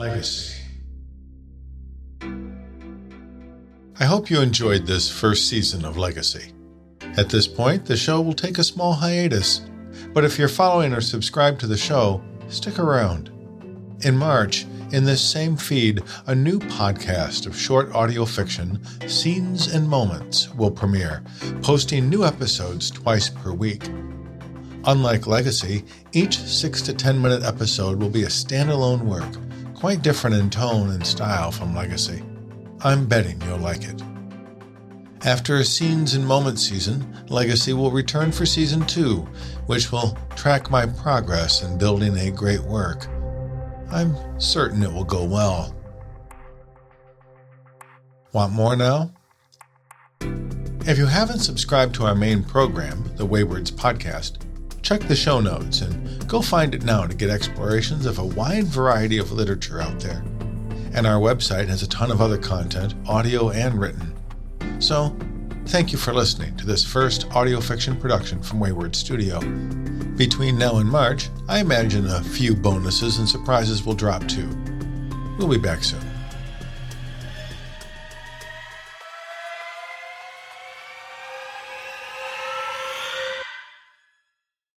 Legacy. I hope you enjoyed this first season of Legacy. At this point, the show will take a small hiatus, but if you're following or subscribed to the show, stick around. In March, in this same feed, a new podcast of short audio fiction, Scenes and Moments, will premiere, posting new episodes twice per week. Unlike Legacy, each 6 to 10 minute episode will be a standalone work, quite different in tone and style from Legacy. I'm betting you'll like it. After a Scenes and Moments season, Legacy will return for season 2, which will track my progress in building a great work. I'm certain it will go well. Want more now? If you haven't subscribed to our main program, the Waywards Podcast, check the show notes and go find it now to get explorations of a wide variety of literature out there. And our website has a ton of other content, audio and written. So, thank you for listening to this first audio fiction production from Wayward Studio. Between now and March, I imagine a few bonuses and surprises will drop too. We'll be back soon.